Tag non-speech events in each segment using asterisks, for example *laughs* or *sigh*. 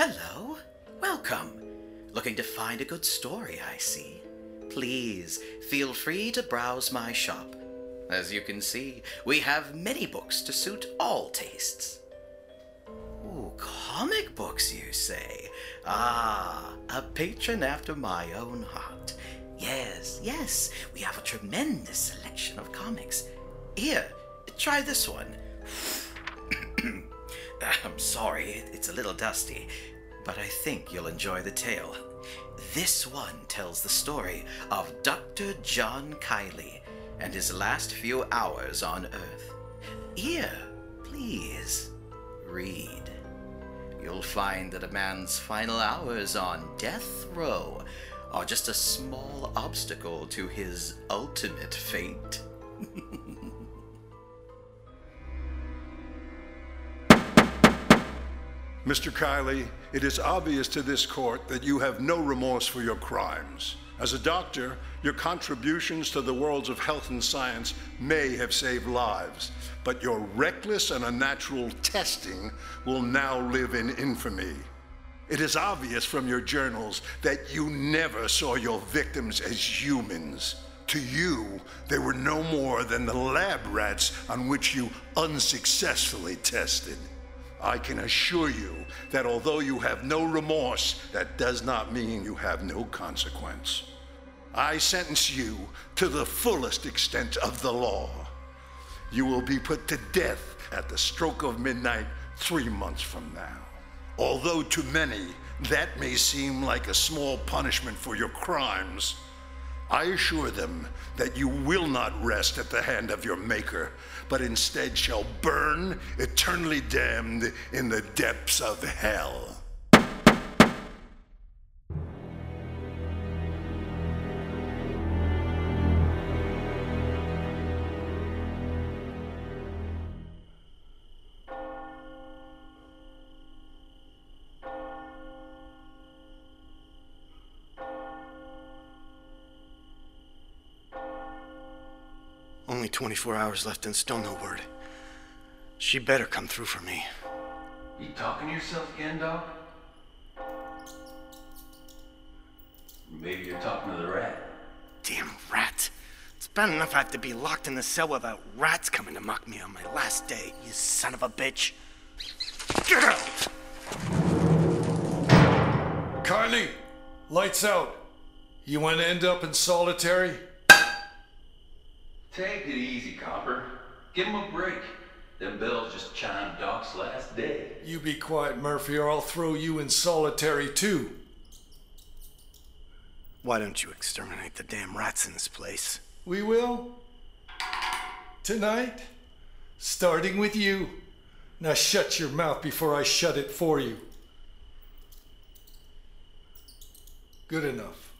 Hello. Welcome. Looking to find a good story, I see. Please feel free to browse my shop. As you can see, we have many books to suit all tastes. Ooh, comic books, you say? Ah, a patron after my own heart. Yes, yes, we have a tremendous selection of comics. Here, try this one. *clears throat* *sighs* I'm sorry, it's a little dusty, but I think you'll enjoy the tale. This one tells the story of Dr. John Kiley and his last few hours on Earth. Here, please, read. You'll find that a man's final hours on death row are just a small obstacle to his ultimate fate. *laughs* Mr. Kiley, it is obvious to this court that you have no remorse for your crimes. As a doctor, your contributions to the worlds of health and science may have saved lives, but your reckless and unnatural testing will now live in infamy. It is obvious from your journals that you never saw your victims as humans. To you, they were no more than the lab rats on which you unsuccessfully tested. I can assure you that although you have no remorse, that does not mean you have no consequence. I sentence you to the fullest extent of the law. You will be put to death at the stroke of midnight three months from now. Although to many that may seem like a small punishment for your crimes, I assure them that you will not rest at the hand of your Maker, but instead shall burn eternally damned in the depths of hell. Only 24 hours left and still no word. She better come through for me. You talking to yourself again, dog? Maybe you're talking to the rat. Damn rat. It's bad enough I have to be locked in the cell without rats coming to mock me on my last day, you son of a bitch. Get out! Carly, lights out. You want to end up in solitary? Take it easy, Copper. Give him a break. Them bells just chimed Doc's last day. You be quiet, Murphy, or I'll throw you in solitary too. Why don't you exterminate the damn rats in this place? We will? Tonight? Starting with you. Now shut your mouth before I shut it for you. Good enough.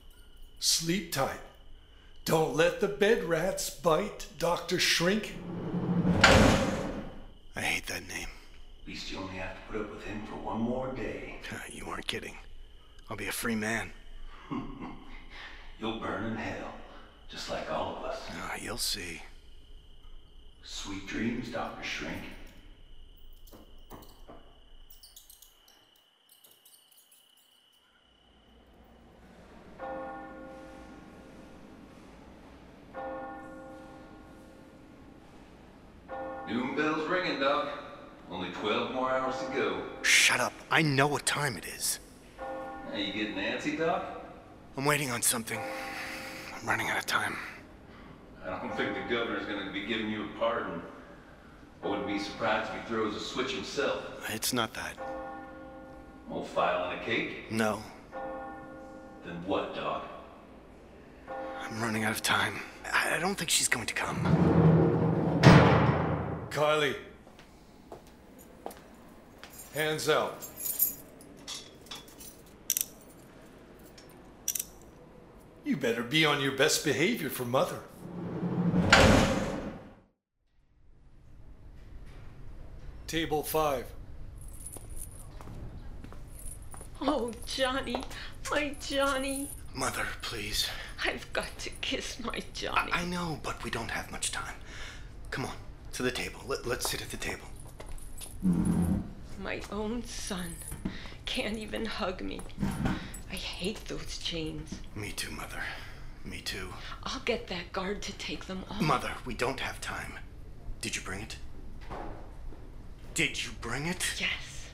Sleep tight. Don't let the bed rats bite, Dr. Shrink. I hate that name. At least you only have to put up with him for one more day. *laughs* You aren't kidding. I'll be a free man. You'll burn in hell, just like all of us. Ah, you'll see. Sweet dreams, Dr. Shrink. I know what time it is. Are you getting antsy, Doc? I'm waiting on something. I'm running out of time. I don't think the governor's gonna be giving you a pardon. I wouldn't be surprised if he throws a switch himself. It's not that. Won't file in a cake? No. Then what, Doc? I'm running out of time. I I don't think she's going to come. Kiley. Hands out. You better be on your best behavior for Mother. Table five. Oh, Johnny, my Johnny. Mother, please. I've got to kiss my Johnny. I know, but we don't have much time. Come on, to the table. Let, let's sit at the table. My own son can't even hug me. I hate those chains. Me too, Mother. Me too. I'll get that guard to take them off. Mother, we don't have time. Did you bring it? Did you bring it? Yes.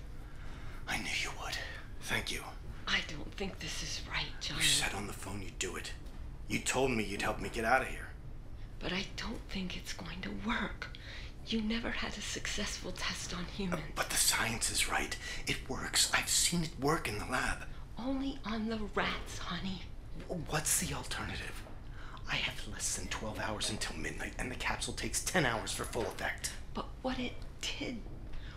I knew you would. Thank you. I don't think this is right, Johnny. You said on the phone you'd do it. You told me you'd help me get out of here. But I don't think it's going to work. You never had a successful test on uh, humans. But the science is right. It works. I've seen it work in the lab. Only on the rats, honey. What's the alternative? I have less than 12 hours until midnight, and the capsule takes 10 hours for full effect. But what it did,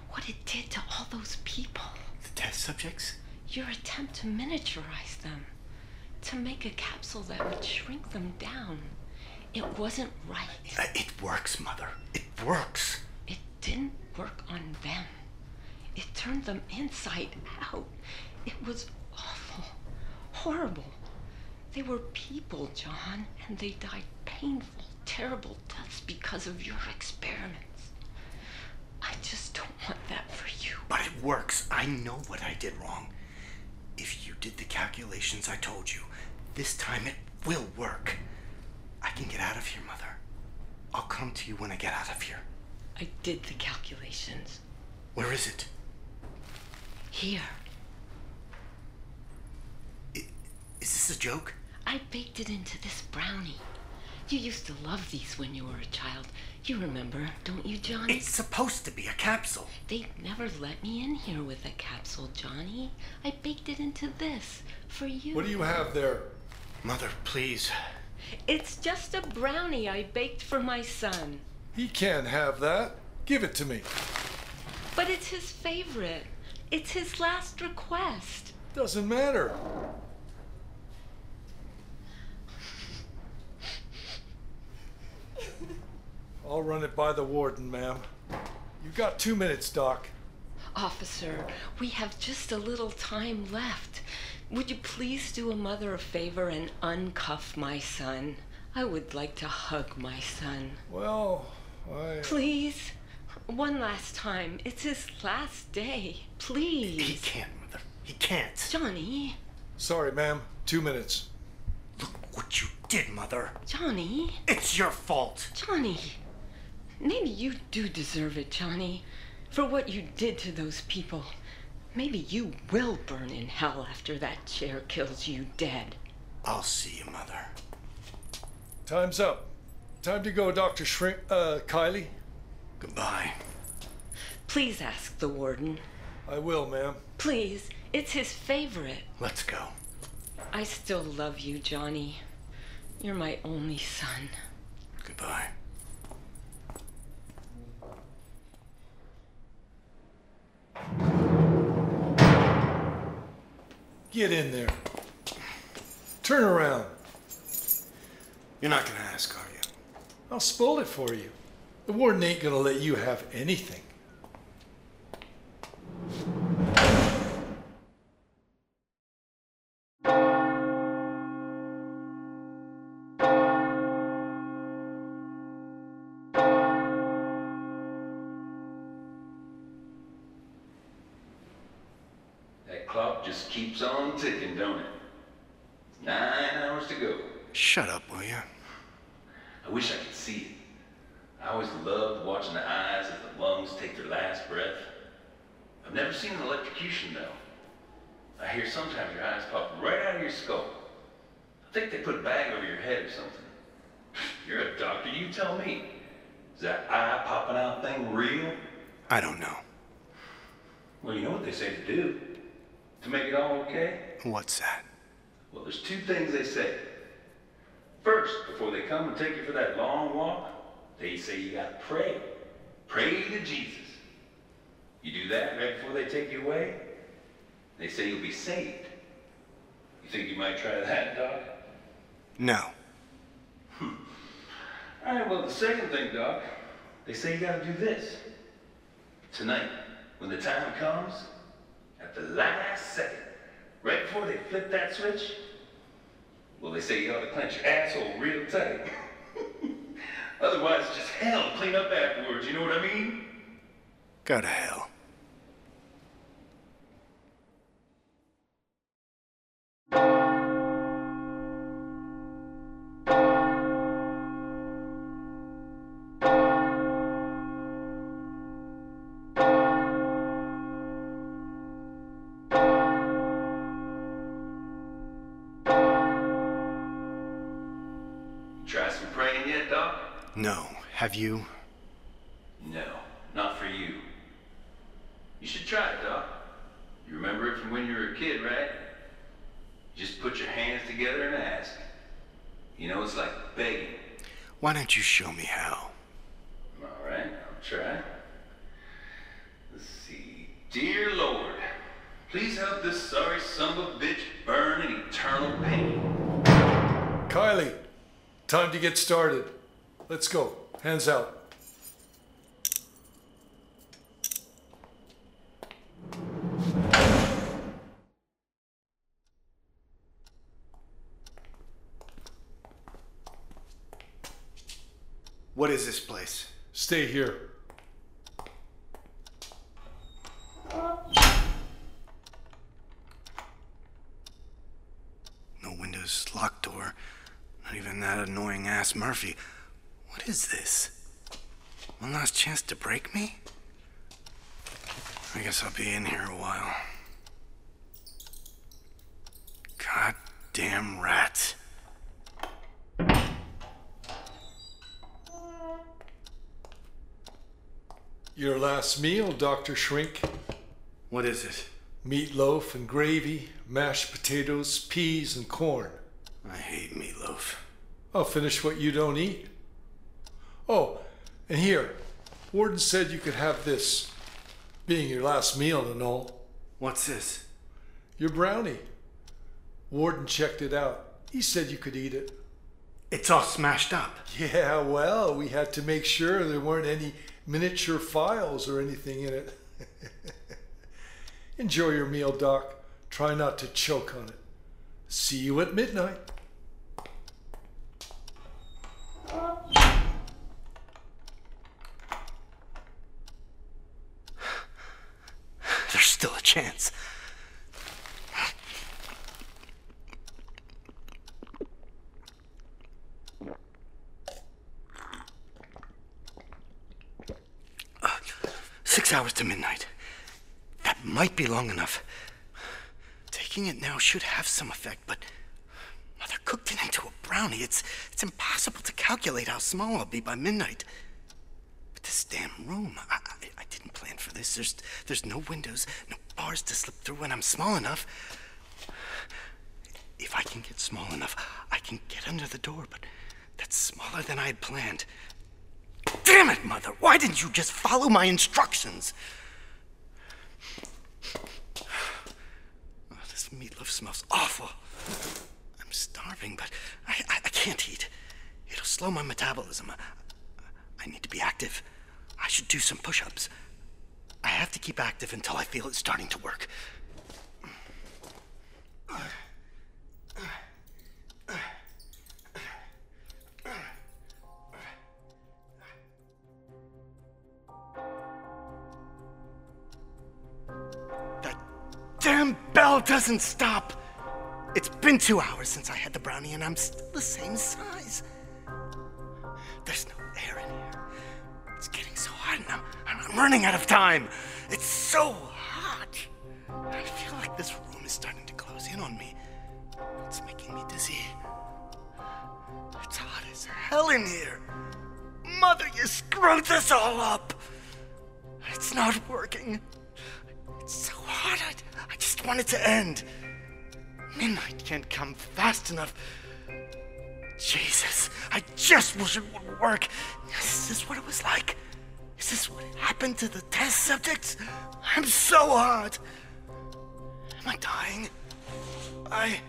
what it did to all those people, The test subjects? your attempt to miniaturize them, to make a capsule that would shrink them down, it wasn't right. Uh, it works, Mother. It works. It didn't work on them. It turned them inside out. It was awful, horrible. They were people, John, and they died painful, terrible deaths because of your experiments. I just don't want that for you. But it works. I know what I did wrong. If you did the calculations I told you, this time it will work. I can get out of here, Mother. I'll come to you when I get out of here. I did the calculations. Where is it? Here, I- Is this a joke? I baked it into this brownie. You used to love these when you were a child. You remember, don't you, Johnny? It's supposed to be a capsule. They never let me in here with a capsule, Johnny. I baked it into this for you. What do you have there? Mother, please. It's just a brownie I baked for my son. He can't have that. Give it to me. But it's his favorite. It's his last request. Doesn't matter. I'll run it by the warden, ma'am. You've got two minutes, Doc. Officer, we have just a little time left. Would you please do a mother a favor and uncuff my son? I would like to hug my son. Well, I. Please? One last time. It's his last day. Please. He can't, Mother. He can't. Johnny. Sorry, ma'am. Two minutes. Look what you did, Mother. Johnny. It's your fault. Johnny. Maybe you do deserve it, Johnny. For what you did to those people. Maybe you will burn in hell after that chair kills you dead. I'll see you, Mother. Time's up. Time to go, Dr. Shrink. Uh, Kiley. Goodbye. Please ask the warden. I will, ma'am. Please. It's his favorite. Let's go. I still love you, Johnny. You're my only son. Goodbye. Get in there. Turn around. You're not gonna ask, are you? I'll spoil it for you. The warden ain't gonna let you have anything. That clock just keeps on ticking, don't it? Nine hours to go. Shut up, will you? I wish I could see it. I always loved watching the eyes as the lungs take their last breath. I've never seen an electrocution though. I hear sometimes your eyes pop right out of your skull. I think they put a bag over your head or something. *laughs* You're a doctor, you tell me. Is that eye popping out thing real? I don't know. Well, you know what they say to do. To make it all okay? What's that? Well, there's two things they say. First, before they come and take you for that long walk, they say you gotta pray. Pray to Jesus. You do that right before they take you away, they say you'll be saved. You think you might try that, Doc? No. Hmm. All right, well, the second thing, Doc, they say you gotta do this. Tonight, when the time comes, at the last second, right before they flip that switch, well, they say you ought to clench your asshole real tight. *laughs* Otherwise, just hell clean up afterwards, you know what I mean? Go to hell. Have you? No, not for you. You should try it, Doc. You remember it from when you were a kid, right? Just put your hands together and ask. You know, it's like begging. Why don't you show me how? All right, I'll try. Let's see. Dear Lord, please help this sorry son of a bitch burn in eternal pain. Kiley, time to get started. Let's go. Hands out. What is this place? Stay here. No windows, locked door. Not even that annoying ass Murphy. What is this? One last chance to break me? I guess I'll be in here a while. God damn rats. Your last meal, Dr. Shrink. What is it? Meatloaf and gravy, mashed potatoes, peas, and corn. I hate meatloaf. I'll finish what you don't eat. Oh, and here, Warden said you could have this, being your last meal and all. What's this? Your brownie. Warden checked it out. He said you could eat it. It's all smashed up. Yeah, well, we had to make sure there weren't any miniature files or anything in it. *laughs* Enjoy your meal, Doc. Try not to choke on it. See you at midnight. Still a chance. Uh, Six hours to midnight. That might be long enough. Taking it now should have some effect, but Mother cooked it into a brownie. It's it's impossible to calculate how small I'll be by midnight. But this damn room, I, There's there's no windows, no bars to slip through, and I'm small enough. If I can get small enough, I can get under the door, but that's smaller than I had planned. Damn it, Mother! Why didn't you just follow my instructions? Oh, this meatloaf smells awful. I'm starving, but I, I, I can't eat. It'll slow my metabolism. I, I need to be active. I should do some push ups. I have to keep active until I feel it starting to work. That damn bell doesn't stop. It's been two hours since I had the brownie, and I'm still the same size. There's no air in here. It's getting so hot, and I'm, I'm, I'm running out of time. It's so hot. I feel like this room is starting to close in on me. It's making me dizzy. It's hot as hell in here. Mother, you screwed this all up. It's not working. It's so hot. I, I just want it to end. Midnight can't come fast enough. Jesus, I just wish it would work. This is what it was like? Is this what happened to the test subjects? I'm so hot. Am I dying? I.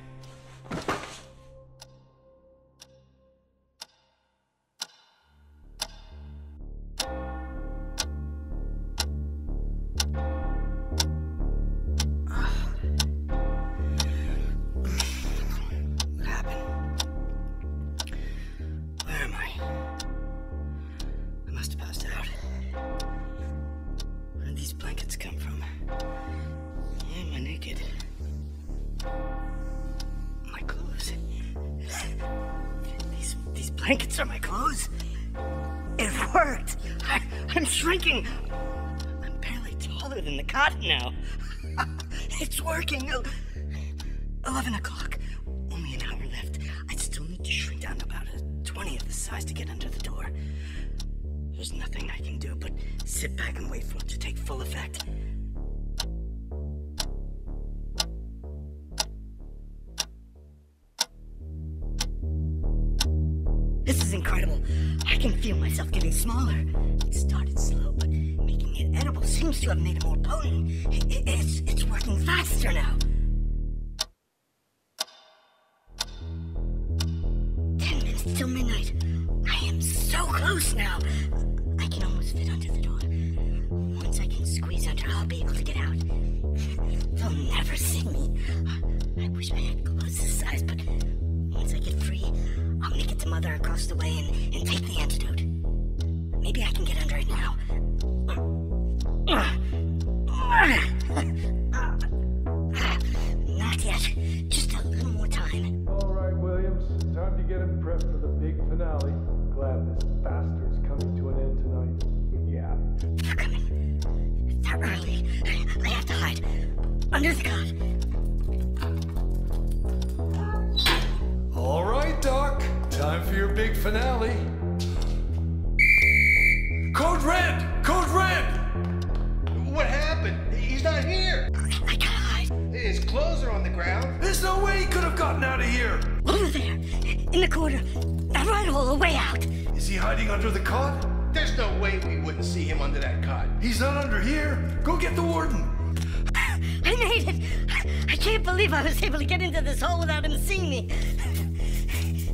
blankets are my clothes. It worked. I, I'm shrinking. I'm barely taller than the cotton now. *laughs* it's working. Eleven o'clock. Only an hour left. I still need to shrink down about a 20 plenty of the size to get under the door. There's nothing I can do but sit back and wait for it to take full effect. I can feel myself getting smaller. It started slow, but making it edible seems to have made it more potent. I- I- It's, it's working faster now. Ten minutes till midnight. I am so close now. Maybe I can get under it now. Clothes are on the ground. There's no way he could have gotten out of here. Over there. In the corner. That right hole, the way out. Is he hiding under the cot? There's no way we wouldn't see him under that cot. He's not under here. Go get the warden. I made it. I can't believe I was able to get into this hole without him seeing me.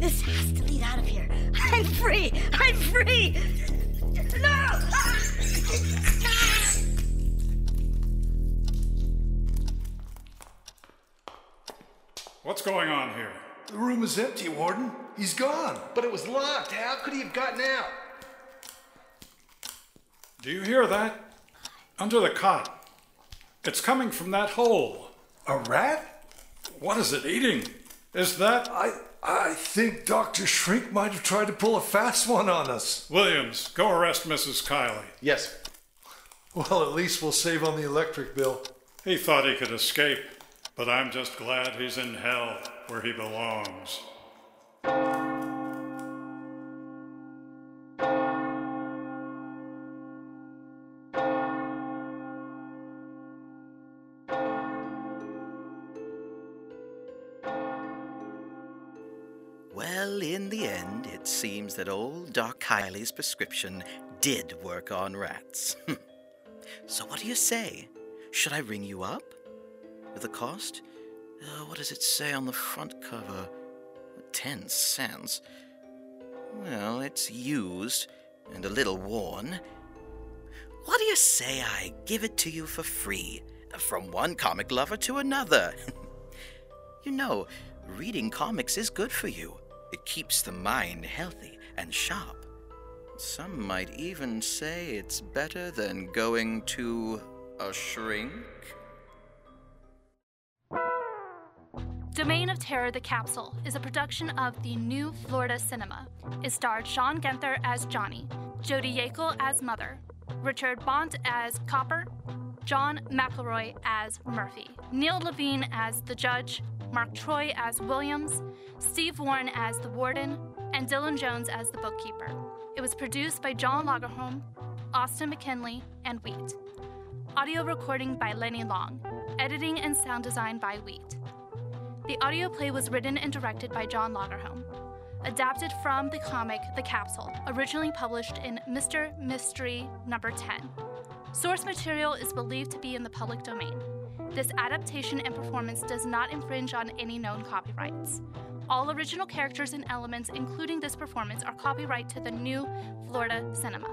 This has to lead out of here. I'm free. I'm free. No! What's going on here? The room is empty, warden. He's gone. But it was locked. How could he have gotten out? Do you hear that? Under the cot. It's coming from that hole. A rat? What is it eating? Is that. I I think Dr. Shrink might have tried to pull a fast one on us. Williams, go arrest Mrs. Kiley. Yes. Well, at least we'll save on the electric bill. He thought he could escape, but I'm just glad he's in hell where he belongs. Well, in the end, it seems that old Doc Kiley's prescription did work on rats. *laughs* so, what do you say? Should I ring you up? The cost? Uh, what does it say on the front cover? Ten cents. Well, it's used and a little worn. What do you say I give it to you for free? From one comic lover to another. *laughs* you know, reading comics is good for you. It keeps the mind healthy and sharp. Some might even say it's better than going to a shrink. Domain of Terror The Capsule is a production of the New Florida Cinema. It starred Shawn Genther as Johnny, Jodie Yeakel as Mother, Richard Bonte as Copper, John McElroy as Murphy, Neil Levine as the Judge, Mark Troy as Williams, Steve Warren as the Warden, and Dylan Jones as the Bookkeeper. It was produced by John Lagerholm, Austin McKinley, and Wheat. Audio recording by Lenny Long. Editing and sound design by Wheat. The audio play was written and directed by John Lagerholm. Adapted from the comic The Capsule, originally published in Mr. Mystery number 10. Source material is believed to be in the public domain. This adaptation and performance does not infringe on any known copyrights. All original characters and elements, including this performance, are copyright to the New Florida Cinema.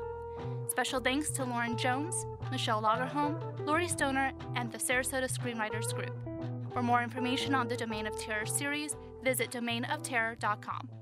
Special thanks to Lauren Jones, Michelle Lagerholm, Laurie Stoner, and the Sarasota Screenwriters Group. For more information on the Domain of Terror series, visit domainofterror.com.